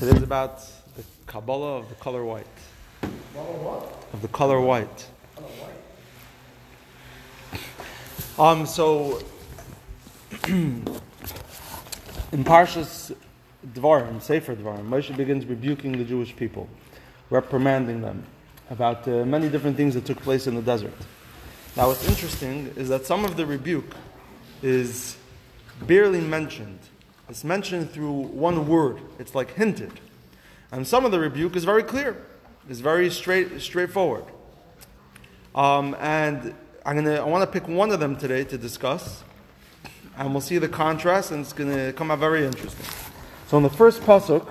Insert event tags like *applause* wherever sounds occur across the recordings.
It is about the Kabbalah of the color white. Of the color white. Um, so, *clears throat* in Parshas Dvarim, Sefer Dvarim, Moshe begins rebuking the Jewish people, reprimanding them about uh, many different things that took place in the desert. Now, what's interesting is that some of the rebuke is barely mentioned. It's mentioned through one word. It's like hinted. And some of the rebuke is very clear. It's very straight, straightforward. Um, and I'm gonna, I want to pick one of them today to discuss. And we'll see the contrast, and it's going to come out very interesting. So, in the first pasuk,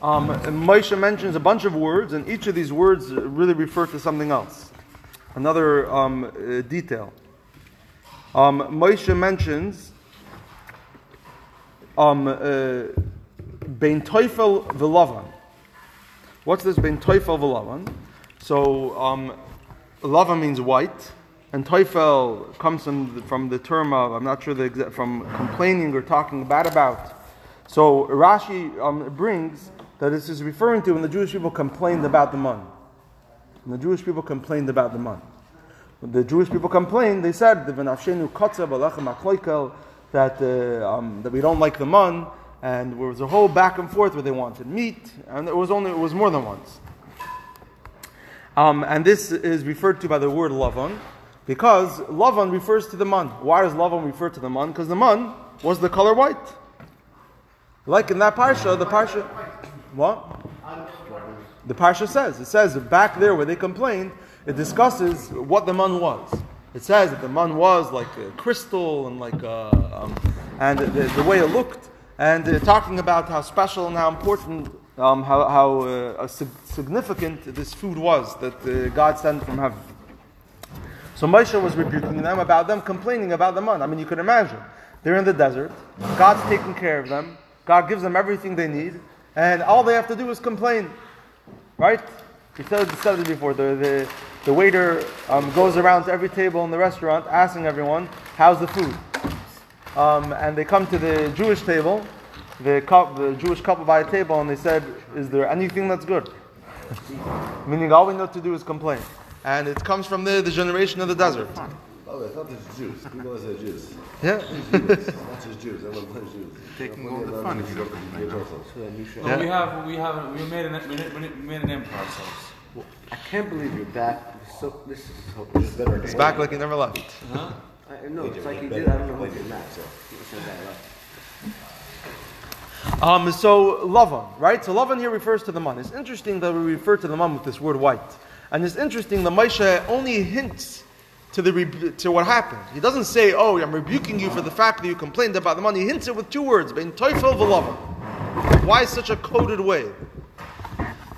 um, Moshe mentions a bunch of words, and each of these words really refer to something else. Another um, uh, detail. Um, Moshe mentions um, uh, Bein Toifel v'Lavan. What's this Bein Toifel v'Lavan? So, um, means white, and Toifel comes from the, from the term of, I'm not sure the exact, from complaining or talking bad about. So, Rashi um, brings that this is referring to when the Jewish people complained about the man. When the Jewish people complained about the man. When the Jewish people complained, they said, that uh, um, that we don't like the man, and there was a whole back and forth where they wanted meat, and it was only it was more than once. Um, and this is referred to by the word lavan, because lavan refers to the man. Why does lavan refer to the man? Because the man was the color white. Like in that parsha, the parsha, what? The parsha says it says back there where they complained, it discusses what the man was. It says that the man was like a crystal and like a, um, and the, the, way it looked, and uh, talking about how special and how important, um, how, how uh, significant this food was that uh, God sent from heaven. So Moshe was rebuking them about them complaining about the man. I mean, you can imagine they're in the desert. God's taking care of them. God gives them everything they need, and all they have to do is complain, right? We said, said it before. The, the, the waiter um, goes around to every table in the restaurant asking everyone, how's the food? Um, and they come to the Jewish table, the, couple, the Jewish couple by a table, and they said, is there anything that's good? *laughs* Meaning all we know to do is complain. And it comes from the, the generation of the desert. Oh, it's not just Jews. People say Jews. Yeah. not just Jews. Everyone Jews. Taking all the fun if you don't Yeah. Well, we have, we have, we made an, we made an empire for ourselves. I can't believe you're back. So this is so. This is better. It's back like he never left. Huh? I, no, it's like he did. I don't know who did that. So he said that left. Um, so Lavan, right? So Lavan here refers to the man. It's interesting that we refer to the man with this word white, and it's interesting that Moshe only hints to the rebu- to what happened. He doesn't say, "Oh, I'm rebuking you for the fact that you complained about the man." He hints it with two words: "Bein toifel v'lavan." Why such a coded way?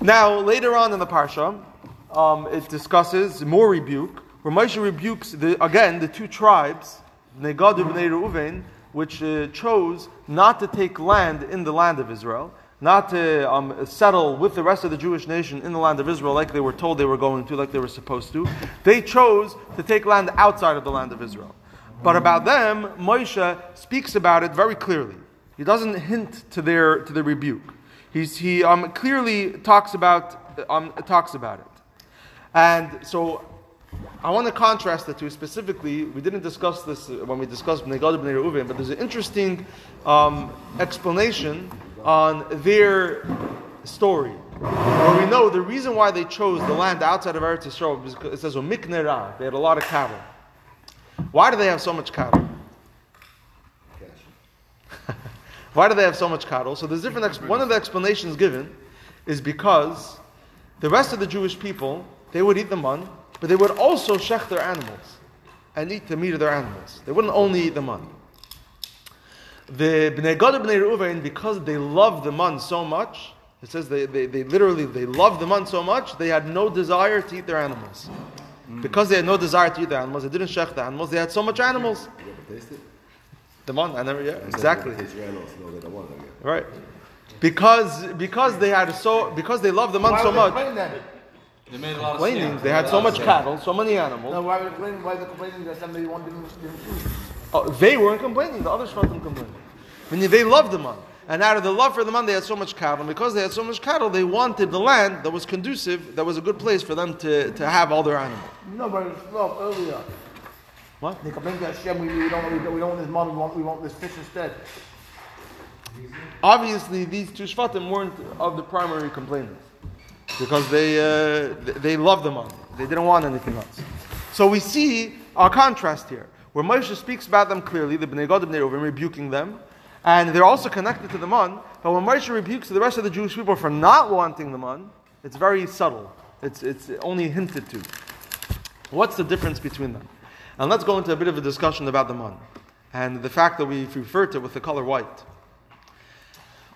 Now, later on in the parsha, um, it discusses more rebuke, where Moshe rebukes the, again the two tribes, Negad and Reuven, which uh, chose not to take land in the land of Israel, not to um, settle with the rest of the Jewish nation in the land of Israel like they were told they were going to, like they were supposed to. They chose to take land outside of the land of Israel. But about them, Moshe speaks about it very clearly. He doesn't hint to their, to their rebuke. He's, he um, clearly talks about, um, talks about it. And so I want to contrast the two specifically. We didn't discuss this when we discussed Bnei Gad Bnei Reuven, but there's an interesting um, explanation on their story. Where we know the reason why they chose the land outside of Eretz Yisrael is because it says Mikneh rav. They had a lot of cattle. Why do they have so much cattle? Why do they have so much cattle? So there's different. Exp- one of the explanations given is because the rest of the Jewish people they would eat the man, but they would also shech their animals and eat the meat of their animals. They wouldn't only eat the man. The Bnei Gad Bnei Reuven, because they loved the man so much, it says they, they, they literally they loved the man so much they had no desire to eat their animals. Mm. Because they had no desire to eat their animals, they didn't shech the animals. They had so much animals. The man, I never, yeah, exactly. Right. Because because they had so because they loved the man so much. They made a lot of complaining. They had so much cattle, so many animals. No, why were they complaining? Why are they complaining that somebody wanted them food? Oh, they weren't complaining. The other Shvatim complaining. Meaning they loved the man. And out of the love for the man, they had so much cattle. And because they had so much cattle, they wanted the land that was conducive, that was a good place for them to, to have all their animals. No, but it's love earlier. What? They complain to Hashem, we, we, don't, we, don't, we don't want this money, we want, we want this fish instead. Obviously, these two Shvatim weren't of the primary complainants. Because they, uh, they loved the man. They didn't want anything else. So we see a contrast here, where Moshe speaks about them clearly, the Bnei Gad and Bnei Reuven, rebuking them, and they're also connected to the man. But when Moshe rebukes the rest of the Jewish people for not wanting the man, it's very subtle. It's, it's only hinted to. What's the difference between them? And let's go into a bit of a discussion about the man and the fact that we refer to it with the color white.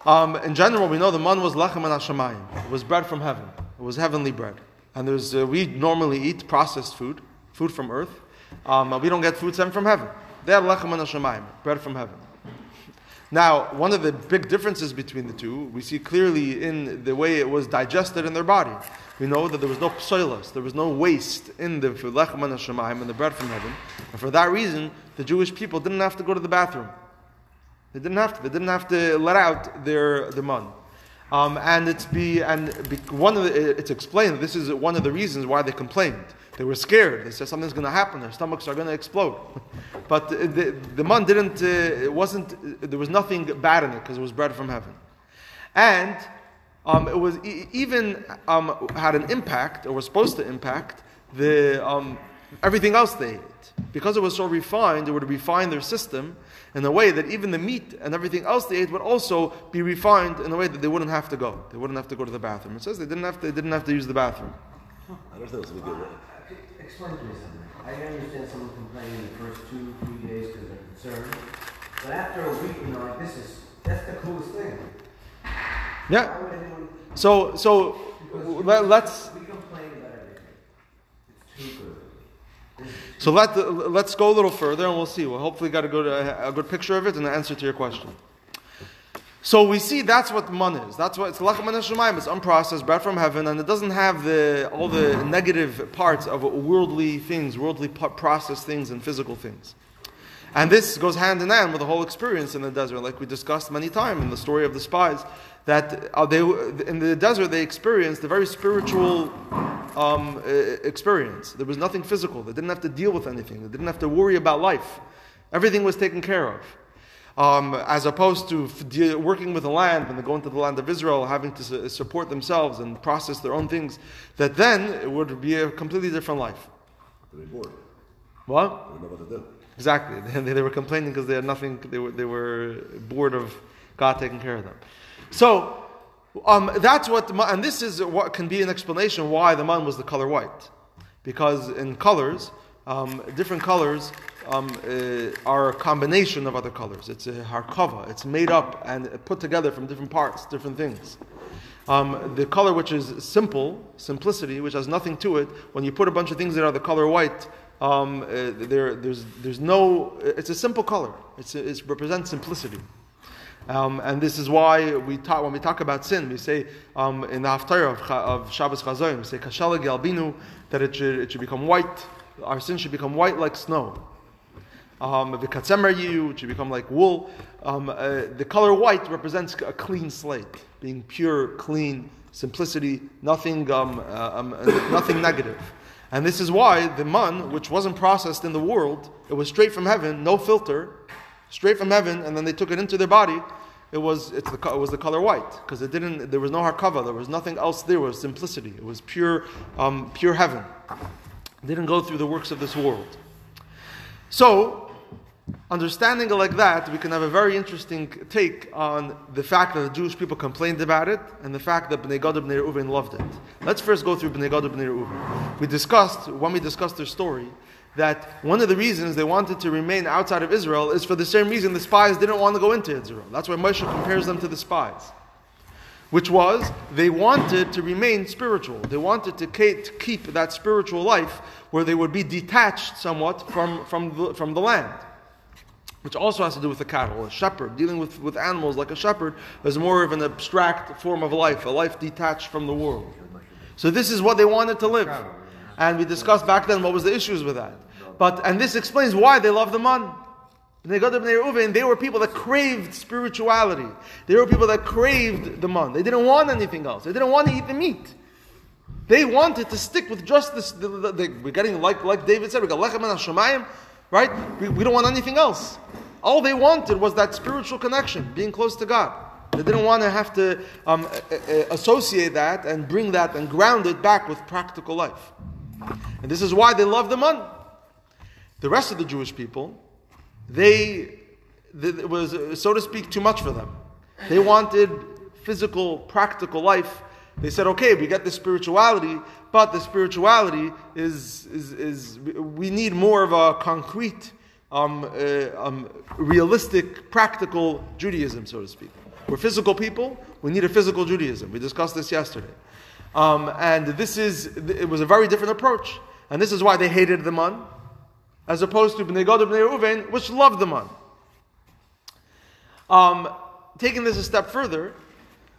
Um, in general, we know the man was lechem and hashemayim. It was bread from heaven. It was heavenly bread. And there's, uh, we normally eat processed food, food from earth. Um, we don't get food sent from heaven. They had lechem and hashemayim, bread from heaven. Now, one of the big differences between the two, we see clearly in the way it was digested in their body. We know that there was no psoilos, there was no waste in the lechem and hashemayim, and the bread from heaven. And for that reason, the Jewish people didn't have to go to the bathroom. They didn't have to. They didn't have to let out their the man. Um, and it's be and be, one of the, it's explained. This is one of the reasons why they complained. They were scared. They said something's going to happen. Their stomachs are going to explode. *laughs* but the the man didn't. Uh, it wasn't. There was nothing bad in it because it was bread from heaven, and um, it was e- even um, had an impact or was supposed to impact the um, everything else they ate because it was so refined. It would refine their system in a way that even the meat and everything else they ate would also be refined in a way that they wouldn't have to go. They wouldn't have to go to the bathroom. It says they didn't have to, they didn't have to use the bathroom. I understand what's a big deal. Explain to me something. I understand someone complaining the first two, three days because they're concerned. But after a week, you know, like this is, that's the coolest thing. Yeah. Anyone, So so let, let's we complain about everything. It's too good. so let let's go a little further and we'll see. We'll hopefully got a good a good picture of it and an answer to your question. So we see that's what man is. That's what it's lachem and hashemayim. It's unprocessed bread from heaven, and it doesn't have the all the negative parts of worldly things, worldly processed things, and physical things. And this goes hand in hand with the whole experience in the desert, like we discussed many times in the story of the spies. That uh, they in the desert they experienced a very spiritual um, experience. There was nothing physical. They didn't have to deal with anything. They didn't have to worry about life. Everything was taken care of. Um, as opposed to f- de- working with the land when they go into the land of Israel, having to su- support themselves and process their own things, that then it would be a completely different life. They were bored. What? They know what to do. Exactly. *laughs* They, they were complaining because they had nothing, they were, they were bored of God taking care of them. So, um, that's what, and this is what can be an explanation why the man was the color white. Because in colors, um, different colors um, uh, are a combination of other colors. It's a harkava. It's made up and put together from different parts, different things. Um, the color which is simple, simplicity, which has nothing to it, when you put a bunch of things that are the color white, um, uh, there, there's, there's no, it's a simple color. It's, it represents simplicity. Um, and this is why we talk, when we talk about sin, we say um, in the Haftarah of, of Shabbos Chazon, we say Kashalag Albinu, that it should, it should become white, our sin should become white like snow. Um, the katzemer yiyu, it become like wool. Um, uh, the color white represents a clean slate, being pure, clean, simplicity, nothing, um, uh, um, uh, nothing negative. And this is why the man, which wasn't processed in the world, it was straight from heaven, no filter, straight from heaven, and then they took it into their body. It was it's the it was the color white because it didn't. There was no harkava. There was nothing else. There was simplicity. It was pure, um, pure heaven. It didn't go through the works of this world. So, understanding it like that, we can have a very interesting take on the fact that the Jewish people complained about it and the fact that Bnei Gad and Bnei Reuven loved it. Let's first go through Bnei Gad and Bnei Reuven. We discussed, when we discussed their story, that one of the reasons they wanted to remain outside of Israel is for the same reason the spies didn't want to go into Israel. That's why Moshe compares them to the spies. Which was, they wanted to remain spiritual. They wanted to keep that spiritual life where they would be detached somewhat from, from, the, from the land which also has to do with the cattle. A shepherd, dealing with, with animals like a shepherd, is more of an abstract form of life, a life detached from the world. So this is what they wanted to live. And we discussed back then what was the issues with that. But and this explains why they loved the man. Gad, Bnei Reuven, they were people that craved spirituality. They were people that craved the man. They didn't want anything else. They didn't want to eat the meat. They wanted to stick with just this. The, the, the, we're getting like like David said, we got lechem and right? We, we don't want anything else. All they wanted was that spiritual connection, being close to God. They didn't want to have to um, associate that and bring that and ground it back with practical life. And this is why they love the man. The rest of the Jewish people, they, th- it was, uh, so to speak, too much for them. They wanted physical, practical life. They said, okay, we get the spirituality, but the spirituality is, is, is we need more of a concrete, um, uh, um, realistic, practical Judaism, so to speak. We're physical people, we need a physical Judaism. We discussed this yesterday. Um, and this is, it was a very different approach. And this is why they hated the man, as opposed to Bnei and Bnei Reuven, which loved the man. Um, taking this a step further,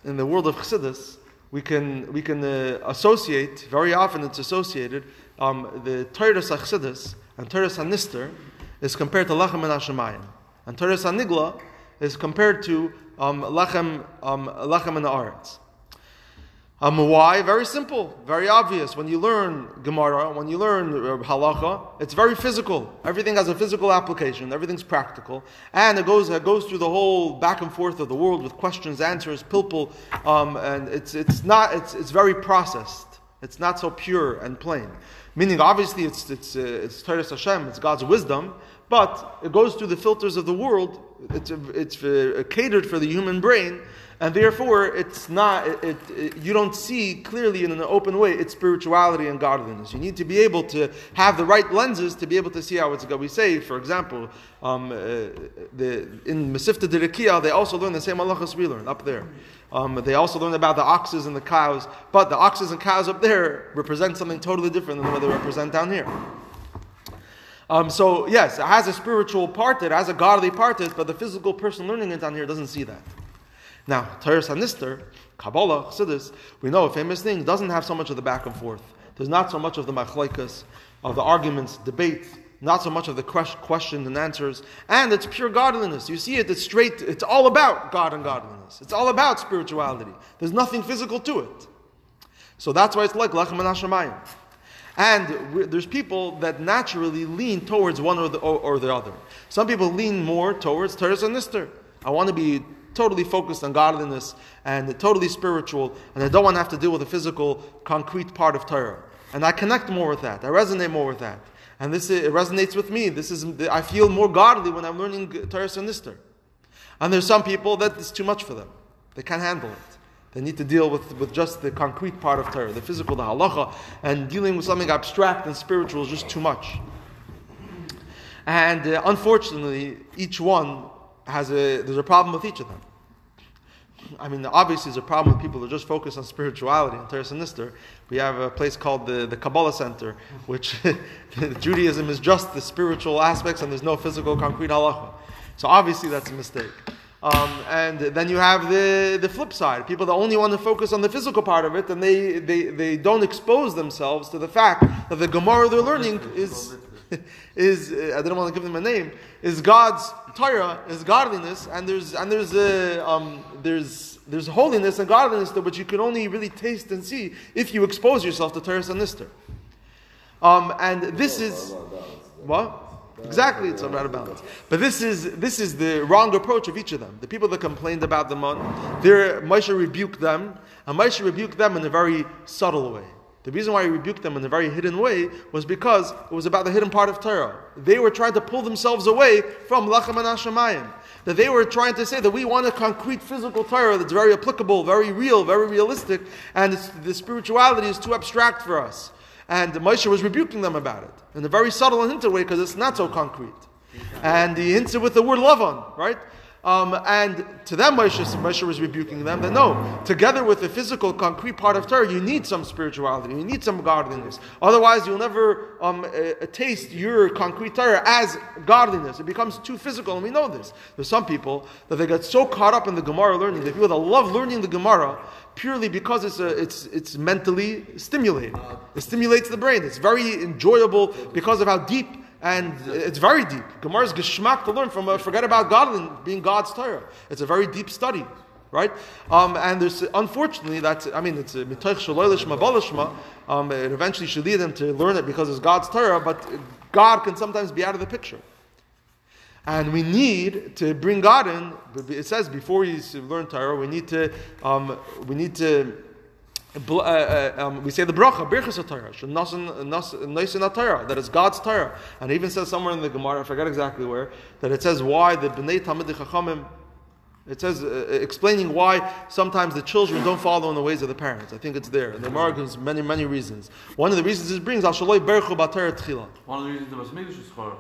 in the world of Chassidus, we can, we can uh, associate, very often it's associated, um, the Torah Chassidus and Torah Nister is compared to Lachem and Hashemayim. And Torah Nigla is compared to um, Lachem, um, Lachem and. Um, why? Very simple, very obvious. When you learn Gemara, when you learn uh, Halacha, it's very physical. Everything has a physical application. Everything's practical, and it goes it goes through the whole back and forth of the world with questions, answers, pilpul, um, and it's it's not it's it's very processed. It's not so pure and plain. Meaning, obviously, it's it's uh, it's Torah Hashem, it's God's wisdom, but it goes through the filters of the world. It's it's uh, catered for the human brain and therefore it's not it, it, it, you don't see clearly in an open way its spirituality and godliness you need to be able to have the right lenses to be able to see how it's going we say for example um, uh, the, in Mesivta D'Rakia they also learn the same halachas we learn up there um, they also learn about the oxes and the cows but the oxes and cows up there represent something totally different than what they represent down here um, so yes, it has a spiritual part, to it it has a godly part, to it, but the physical person learning it down here doesn't see that. Now, Toras Nister, Kabbalah, Chassidus, we know a famous thing, doesn't have so much of the back and forth. There's not so much of the machlokes, of the arguments, debate, not so much of the questions and answers, and it's pure godliness. You see it, it's straight, it's all about God and godliness. It's all about spirituality. There's nothing physical to it. So that's why it's like Lechem and Hashemayim. And there's people that naturally lean towards one or the, or, or the other. Some people lean more towards Torah and Nister. I want to be totally focused on godliness and totally spiritual, and I don't want to have to deal with the physical, concrete part of Torah. And I connect more with that. I resonate more with that. And this it resonates with me. This is I feel more godly when I'm learning Toras Nister. And there's some people that is too much for them. They can't handle it. They need to deal with, with just the concrete part of Torah, the physical, the halacha, and dealing with something abstract and spiritual is just too much. And uh, unfortunately, each one has a there's a problem with each of them. I mean, obviously, there's a problem with people who just focus on spirituality and Toras Nister. We have a place called the, the Kabbalah Center, which *laughs* Judaism is just the spiritual aspects and there's no physical, concrete halacha. So obviously, that's a mistake. Um, and then you have the, the flip side people that only want to focus on the physical part of it and they, they, they don't expose themselves to the fact that the Gemara they're learning is *laughs* is uh, I didn't want to give them a name is God's Torah is godliness and there's and there's a um, there's there's holiness and godliness that which you can only really taste and see if you expose yourself to Torah and Nister. Um, and this is what exactly it's about a balance. But this is this is the wrong approach of each of them. The people that complained about the mon, their Moshe rebuked them, and Moshe rebuked them in a very subtle way. The reason why he rebuked them in a very hidden way was because it was about the hidden part of Torah. They were trying to pull themselves away from Lachem and Hashemayim. That they were trying to say that we want a concrete physical Torah that's very applicable, very real, very realistic, and the spirituality is too abstract for us. And Moshe was rebuking them about it in a very subtle and hinted way because it's not so concrete. And he hints it with the word lavon, right? Um, and to them, Moshe, Moshe was rebuking them that no, together with the physical, concrete part of Torah, you need some spirituality, you need some godliness. Otherwise, you'll never um, uh, taste your concrete Torah as godliness. It becomes too physical, and we know this. There's some people that they get so caught up in the Gemara learning, the people that love learning the Gemara purely because it's, a, it's, it's mentally stimulating. It stimulates the brain. It's very enjoyable because of how deep And it's very deep. Gemara is geschmack to learn from, uh, forget about God and being God's Torah. It's a very deep study, right? Um, and there's, unfortunately, that's, I mean, it's a mitoich shaloy lishma balishma. Um, it eventually should lead them to learn it because it's God's Torah, but God can sometimes be out of the picture. And we need to bring God in. It says before we learn Torah, we need to, um, we need to uh, uh, um, we say the bracha, birchas Torah, Torah, that is God's Torah. And it even says somewhere in the Gemara, I forget exactly where, that it says why the Bnei Talmid Chachamim, it says, uh, explaining why sometimes the children don't follow in the ways of the parents. I think it's there. And the Gemara gives many, many reasons. One of the reasons it brings, Al Shaloi Berchu B'Torah Tchila. One of the reasons the Bas Mikdash is chor.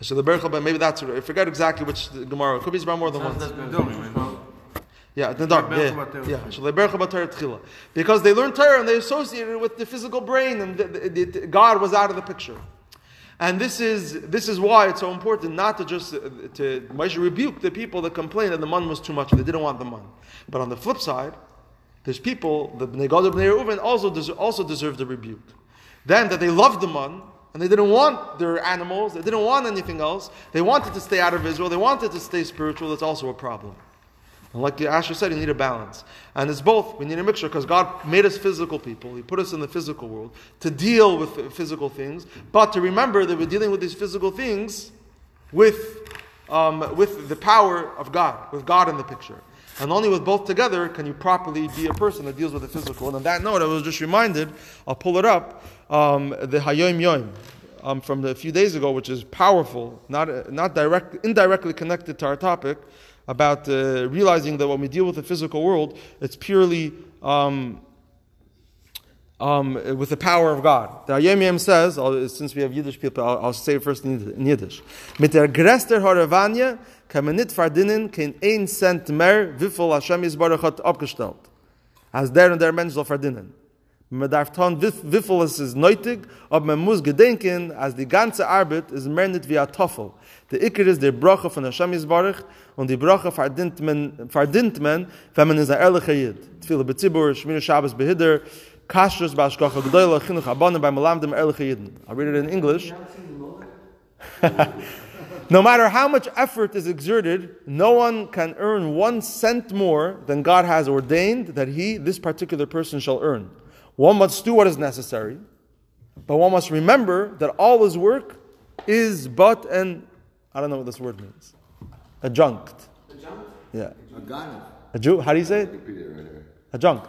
So the Berchu, but maybe that's, I forget exactly which Gemara, it could be more than once. that's been doing, you know. Yeah, the dark. Berchu Yeah, yeah. Shalei berchu b'Torah tchila. Because they learned Torah and they associated it with the physical brain, and the, the, the- God was out of the picture. And this is this is why it's so important not to just uh, to Moshe rebuke the people that complained that the man was too much. They didn't want the man. But on the flip side, there's people the Bnei Gad Bnei Reuven also des- also deserve the rebuke. Then that they loved the man and they didn't want their animals. They didn't want anything else. They wanted to stay out of Israel. They wanted to stay spiritual. That's also a problem. And like Asher said, you need a balance. And it's both. We need a mixture because God made us physical people. He put us in the physical world to deal with physical things, but to remember that we're dealing with these physical things with, um, with the power of God, with God in the picture. And only with both together can you properly be a person that deals with the physical. And on that note, I was just reminded, I'll pull it up, um, the Hayom Yom. Um, from the few days ago, which is powerful, not, not direct, indirectly connected to our topic, about uh, realizing that when we deal with the physical world, it's purely um, um, with the power of God. The Yom says, since we have Yiddish people, I'll, I'll say it first in, Yiddish. Mit der größter Horavanya kann man nicht verdienen kein ein Cent mehr, wie viel Hashem Yisbarach hat abgestellt. Als der und der Mensch soll verdienen. Ist nötig, aber man muss gedenken, die ganze Arbeit nicht wie ein Toffel. Iker der Brache von und die Brache verdient man, verdient man, wenn man Shmir Shabbos Behider, Kashrus dem. I'll read it in English. *laughs* No matter how much effort is exerted, no one can earn one cent more than God has ordained that he, this particular person, shall earn. One must do what is necessary, but one must remember that all his work is but an, I don't know what this word means, adjunct. Adjunct? Yeah. A gun. A Jew, how do you say it? Adjunct.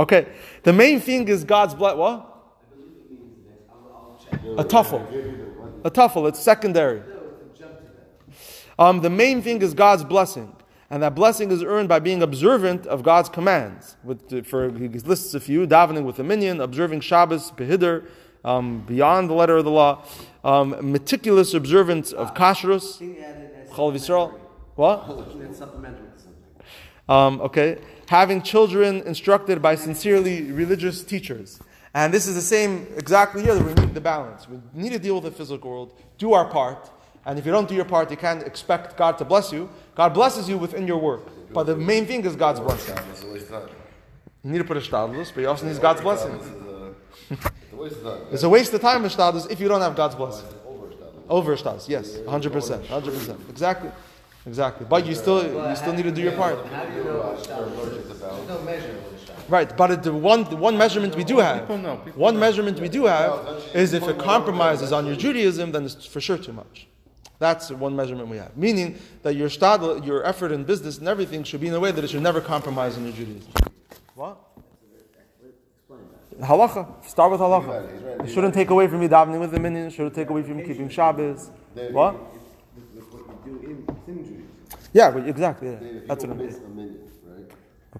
Okay. The main thing is God's blood. What? A tuffle. A tuffle. It's secondary. Um, the main thing is God's blessing. And that blessing is earned by being observant of God's commands. With, for, he lists a few davening with a minyan, observing Shabbos, behidr, um, beyond the letter of the law, um, meticulous observance of kashrus, chalav Yisrael. What? It's supplementary to something. Um, okay, having children instructed by sincerely religious teachers. And this is the same exactly here that we need the balance. We need to deal with the physical world, do our part, and if you don't do your part, you can't expect God to bless you. God blesses you within your work. But the main thing is God's blessing. It's a waste of time. You need to put a shtadlus, but you also need God's blessing. This is a, it's a waste of time. It's a waste of time, shtadlus, if you don't have God's blessing. Over shtadlus, yes, 100%. 100%. Exactly. Exactly. But you still, you still need to do your part. How do you know what shtar There's no measure of what shtar. Right, but it- the one, the one measurement we do have, People know, people one measurement we do have is if it compromises on your Judaism, then it's for sure too much. That's one measurement we have. Meaning that your stadl, your effort in business and everything should be in a way that it should never compromise on your Judaism. What? Halacha. Start with halacha. It shouldn't take away from you davening with the minyan. It shouldn't take away from you keeping Shabbos. What? Yeah, exactly. Yeah. That's what I'm saying.